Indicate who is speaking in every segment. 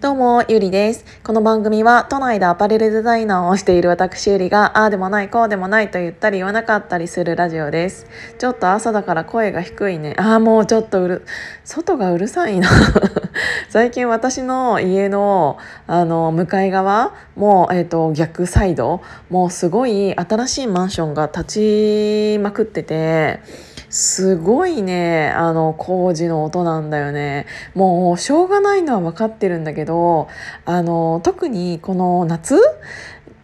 Speaker 1: どうも、ゆりです。この番組は、都内でアパレルデザイナーをしている私ゆりが、ああでもない、こうでもないと言ったり言わなかったりするラジオです。ちょっと朝だから声が低いね。ああ、もうちょっとうる、外がうるさいな。最近私の家の、あの、向かい側、もう、え、ー、と、逆サイド、もうすごい新しいマンションが立ちまくってて、すごいねあの工事の音なんだよね。もうしょうがないのは分かってるんだけどあの特にこの夏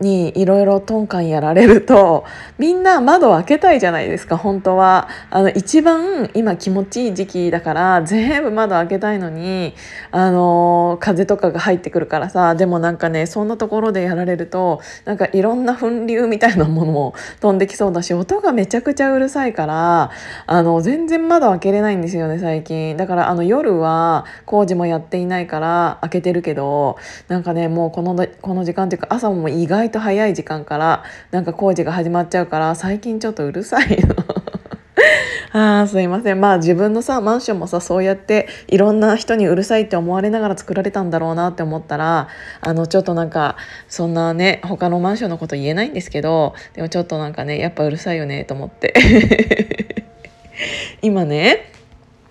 Speaker 1: にいろいろトンカンやられると みんな窓開けたいじゃないですか本当は。あの一番今気持ちいい時期だから全部窓開けたいのにあの風とかが入ってくるからさでもなんかねそんなところでやられるとなんかいろんな粉流みたいなものも 飛んできそうだし音がめちゃくちゃうるさいからあの全然窓開けれないんですよね最近。だからあの夜は工事もやっていないから開けてるけどなんかねもうこのこの時間っていうか朝も意外外と早い時間からなんか工事が始まっちゃうから最近ちょっとうるさいの。あーすいませんまあ自分のさマンションもさそうやっていろんな人にうるさいって思われながら作られたんだろうなって思ったらあのちょっとなんかそんなね他のマンションのこと言えないんですけどでもちょっとなんかねやっぱうるさいよねと思って 今ね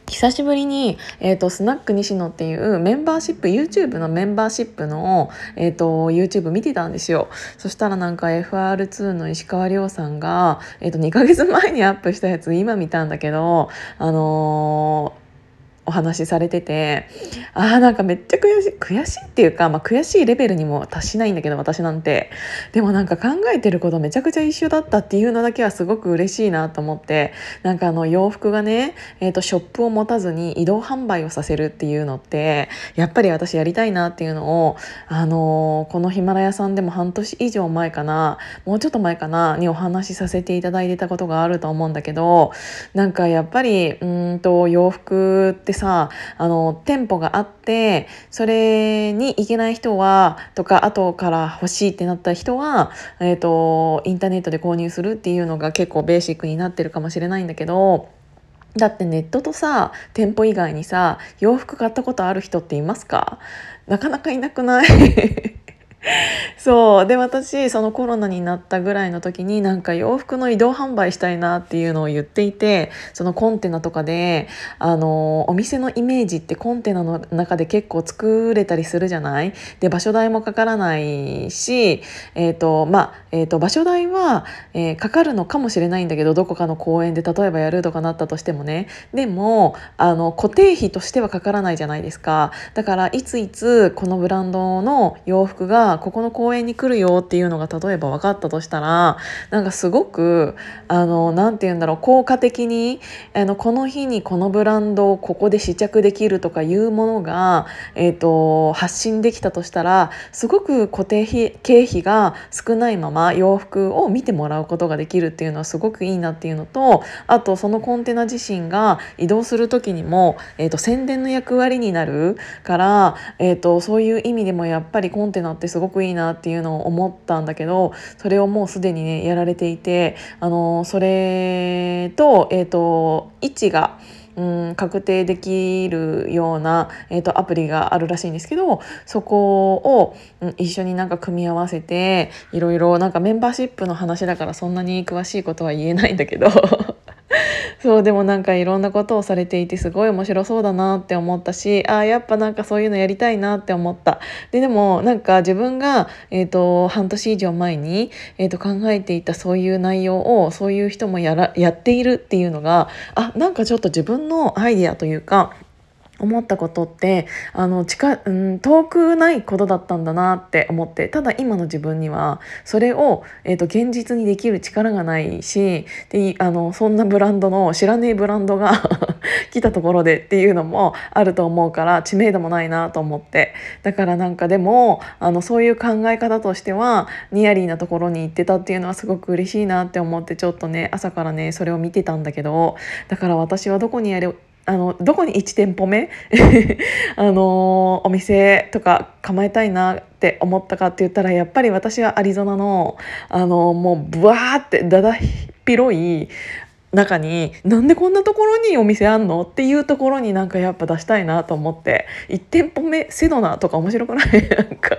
Speaker 1: 久しぶりに、えーと、スナック西野っていうメンバーシップ YouTube のメンバーシップの、えーと、YouTube 見てたんですよ。そしたらなんか FR2 の石川亮さんが、えーと、と2ヶ月前にアップしたやつ今見たんだけどあのーお話しされててあーなんかめっちゃ悔しい悔しいっていうか、まあ、悔しいレベルにも達しないんだけど私なんて。でもなんか考えてることめちゃくちゃ一緒だったっていうのだけはすごく嬉しいなと思ってなんかあの洋服がね、えーと、ショップを持たずに移動販売をさせるっていうのってやっぱり私やりたいなっていうのを、あのー、このヒマラヤさんでも半年以上前かなもうちょっと前かなにお話しさせていただいてたことがあると思うんだけどなんかやっぱりうんと洋服ってさあの店舗があってそれに行けない人はとか後から欲しいってなった人は、えーと、インターネットで購入するっていうのが結構ベーシックになってるかもしれないんだけど。だってネットとさ店舗以外にさ洋服買ったことある人っていますか？なかなかいなくない？そう。で私そのコロナになったぐらいの時になんか洋服の移動販売したいなっていうのを言っていてそのコンテナとかであのお店のイメージってコンテナの中で結構作れたりするじゃない？で場所代もかからないし、えーとまあえーと、場所代は、えー、かかるのかもしれないんだけどどこかの公園で例えばやるとかなったとしてもね。でもあの固定費としてはかからないじゃないですか。だからいついつこのブランドの洋服がここの公園に来るよっていうのが例えば分かったとしたらなんかすごくあの何て言うんだろう効果的にあのこの日にこのブランドをここで試着できるとかいうものが、えーと、発信できたとしたらすごく固定費経費が少ないまま洋服を見てもらうことができるっていうのはすごくいいなっていうのとあとそのコンテナ自身が移動する時にも、えーと、宣伝の役割になるから、えーとそういう意味でもやっぱりコンテナってすごくくいいなっていうのを思ったんだけどそれをもうすでにねやられていてあのそれと,、えーと、位置が。うん、確定できるような、えーと、アプリがあるらしいんですけどそこを、うん、一緒になんか組み合わせていろいろなんかメンバーシップの話だからそんなに詳しいことは言えないんだけど そうでもなんかいろんなことをされていてすごい面白そうだなって思ったしあやっぱなんかそういうのやりたいなって思った。ででもなんか自分が、えーと、半年以上前に、えーと、考えていたそういう内容をそういう人もやらやっているっていうのがあなんかちょっと自分のアイデアというか思ったことってあの近、うん、遠くないことだったんだなって思ってただ今の自分にはそれを、えーと、現実にできる力がないしであのそんなブランドの知らねえブランドが 来たところでっていうのもあると思うから知名度もないなと思って。だからなんかでもあのそういう考え方としてはニヤリーなところに行ってたっていうのはすごく嬉しいなって思ってちょっとね朝からねそれを見てたんだけどだから私はどこにやるあのどこに1店舗目？あのお店とか構えたいなって思ったかって言ったらやっぱり私はアリゾナのあのもうブワーってだだ広い中になんでこんなところにお店あんの？っていうところになんかやっぱ出したいなと思って。1店舗目セドナとか面白くない？なんか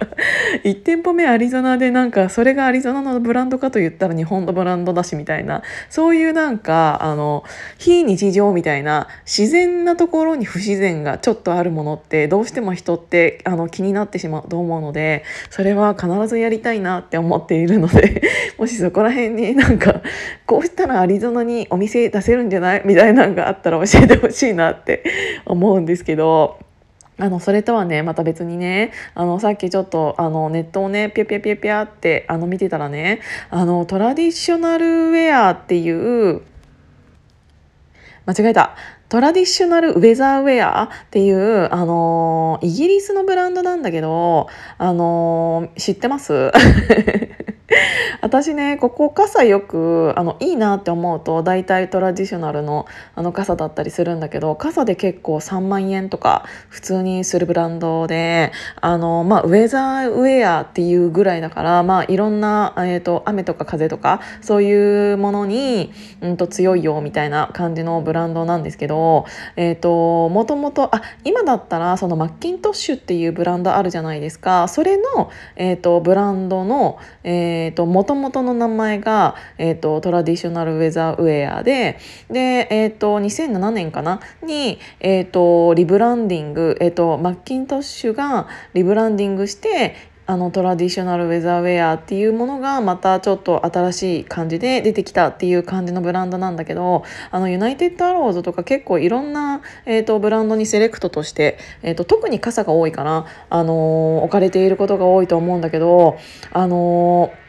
Speaker 1: 1店舗目アリゾナでなんかそれがアリゾナのブランドかと言ったら日本のブランドだしみたいな。そういうなんかあの非日常みたいな自然なところに不自然がちょっとあるものってどうしても人ってあの気になってしまうと思うのでそれは必ずやりたいなって思っているのでもしそこら辺になんかこうしたらアリゾナにお店店出せるんじゃない？みたいなんがあったら教えてほしいなって思うんですけど。あのそれとはねまた別にねあのさっきちょっとあのネットをねピャピャピャピャってあの見てたらねあのトラディショナルウェアっていう間違えたトラディショナルウェザーウェアっていう、あのイギリスのブランドなんだけど、あの知ってます？私ねここ傘よくあのいいなって思うと大体トラディショナルのあの傘だったりするんだけど傘で結構3万円とか普通にするブランドであの、まあ、ウェザーウェアっていうぐらいだから、まあ、いろんな、えーと、雨とか風とかそういうものに、うんと、強いよみたいな感じのブランドなんですけど、えーと、もともとあ今だったらそのマッキントッシュっていうブランドあるじゃないですか。それの、えーと、ブランドの、えー、と元々の名前が、えーと、トラディショナルウェザーウェアでで、えーと、2007年かな？に、えーと、リブランディング、えー、とマッキントッシュがリブランディングしてあのトラディショナルウェザーウェアっていうものがまたちょっと新しい感じで出てきたっていう感じのブランドなんだけどあのユナイテッドアローズとか結構いろんな、えーと、ブランドにセレクトとして、えーと、特に傘が多いかな、あのー、置かれていることが多いと思うんだけどあのー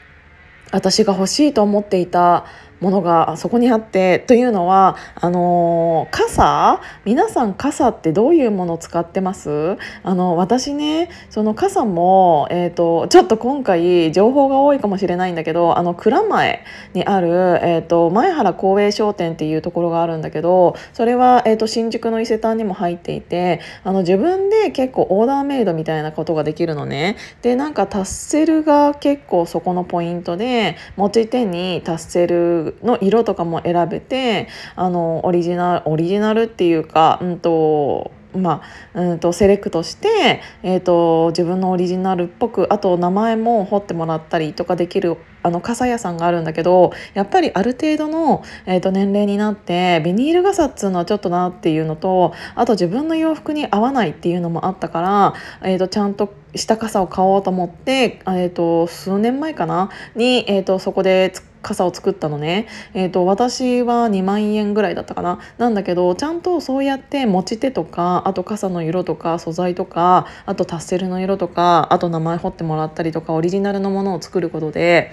Speaker 1: 私が欲しいと思っていたものがそこにあってというのはあの傘？皆さん傘ってどういうものを使ってます？あの私ねその傘も、えーと、ちょっと今回情報が多いかもしれないんだけどあの蔵前にある、えーと、前原光栄商店っていうところがあるんだけどそれは、えーと、新宿の伊勢丹にも入っていてあの自分で結構オーダーメイドみたいなことができるのね。でなんかタッセルが結構そこのポイントで持ち手にタッセルの色とかも選べてあのオリジナルオリジナルっていうか、うんとまあ、うんとセレクトして、えーと、自分のオリジナルっぽくあと名前も彫ってもらったりとかできるあの傘屋さんがあるんだけどやっぱりある程度の、えー、と年齢になってビニール傘っつうのはちょっとなっていうのとあと自分の洋服に合わないっていうのもあったから、えー、とちゃんとした傘を買おうと思って、えー、と数年前かなに、えー、とそこで傘を作ったのね、えーと、私は2万円ぐらいだったかな。なんだけどちゃんとそうやって持ち手とかあと傘の色とか素材とかあとタッセルの色とかあと名前彫ってもらったりとかオリジナルのものを作ることで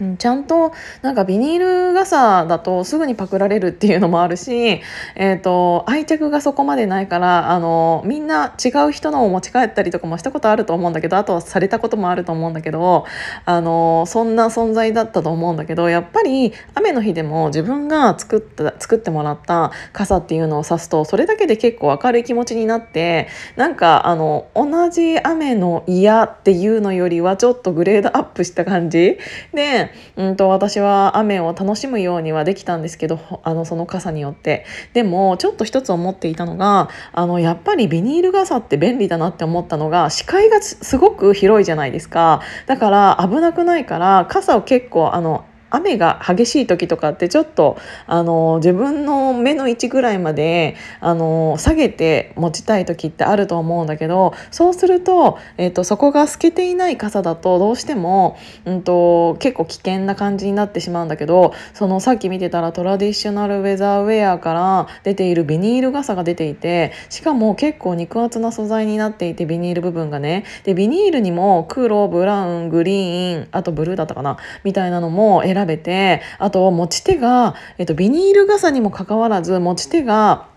Speaker 1: うん、ちゃんとなんかビニール傘だとすぐにパクられるっていうのもあるし、えーと、愛着がそこまでないからあのみんな違う人のを持ち帰ったりとかもしたことあると思うんだけどあとはされたこともあると思うんだけどあのそんな存在だったと思うんだけどやっぱり雨の日でも自分が作った作ってもらった傘っていうのを指すとそれだけで結構明るい気持ちになってなんかあの同じ雨の嫌っていうのよりはちょっとグレードアップした感じでうんと私は雨を楽しむようにはできたんですけどあのその傘によって。でもちょっと一つ思っていたのがあのやっぱりビニール傘って便利だなって思ったのが視界がすごく広いじゃないですか。だから危なくないから傘を結構あの雨が激しい時とかってちょっとあの自分の目の位置ぐらいまであの下げて持ちたい時ってあると思うんだけどそうすると,、えーと、そこが透けていない傘だとどうしても、うんと、結構危険な感じになってしまうんだけどそのさっき見てたらトラディショナルウェザーウェアから出ているビニール傘が出ていてしかも結構肉厚な素材になっていてビニール部分がね。でビニールにも黒ブラウングリーンあとブルーだったかなみたいなのも選選べてあと持ち手が、えっと、ビニール傘にもかかわらず持ち手が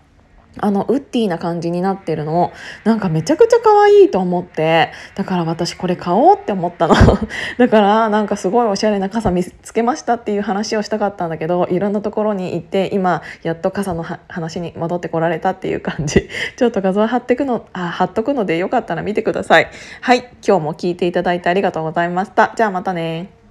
Speaker 1: あのウッディな感じになってるのなんかめちゃくちゃ可愛いと思ってだから私これ買おうって思ったの。だからなんかすごいおしゃれな傘見つけましたっていう話をしたかったんだけどいろんなところに行って今やっと傘の話に戻ってこられたっていう感じ。ちょっと画像貼ってくのあ貼っとくのでよかったら見てください。はい今日も聞いていただいてありがとうございました。じゃあまたね。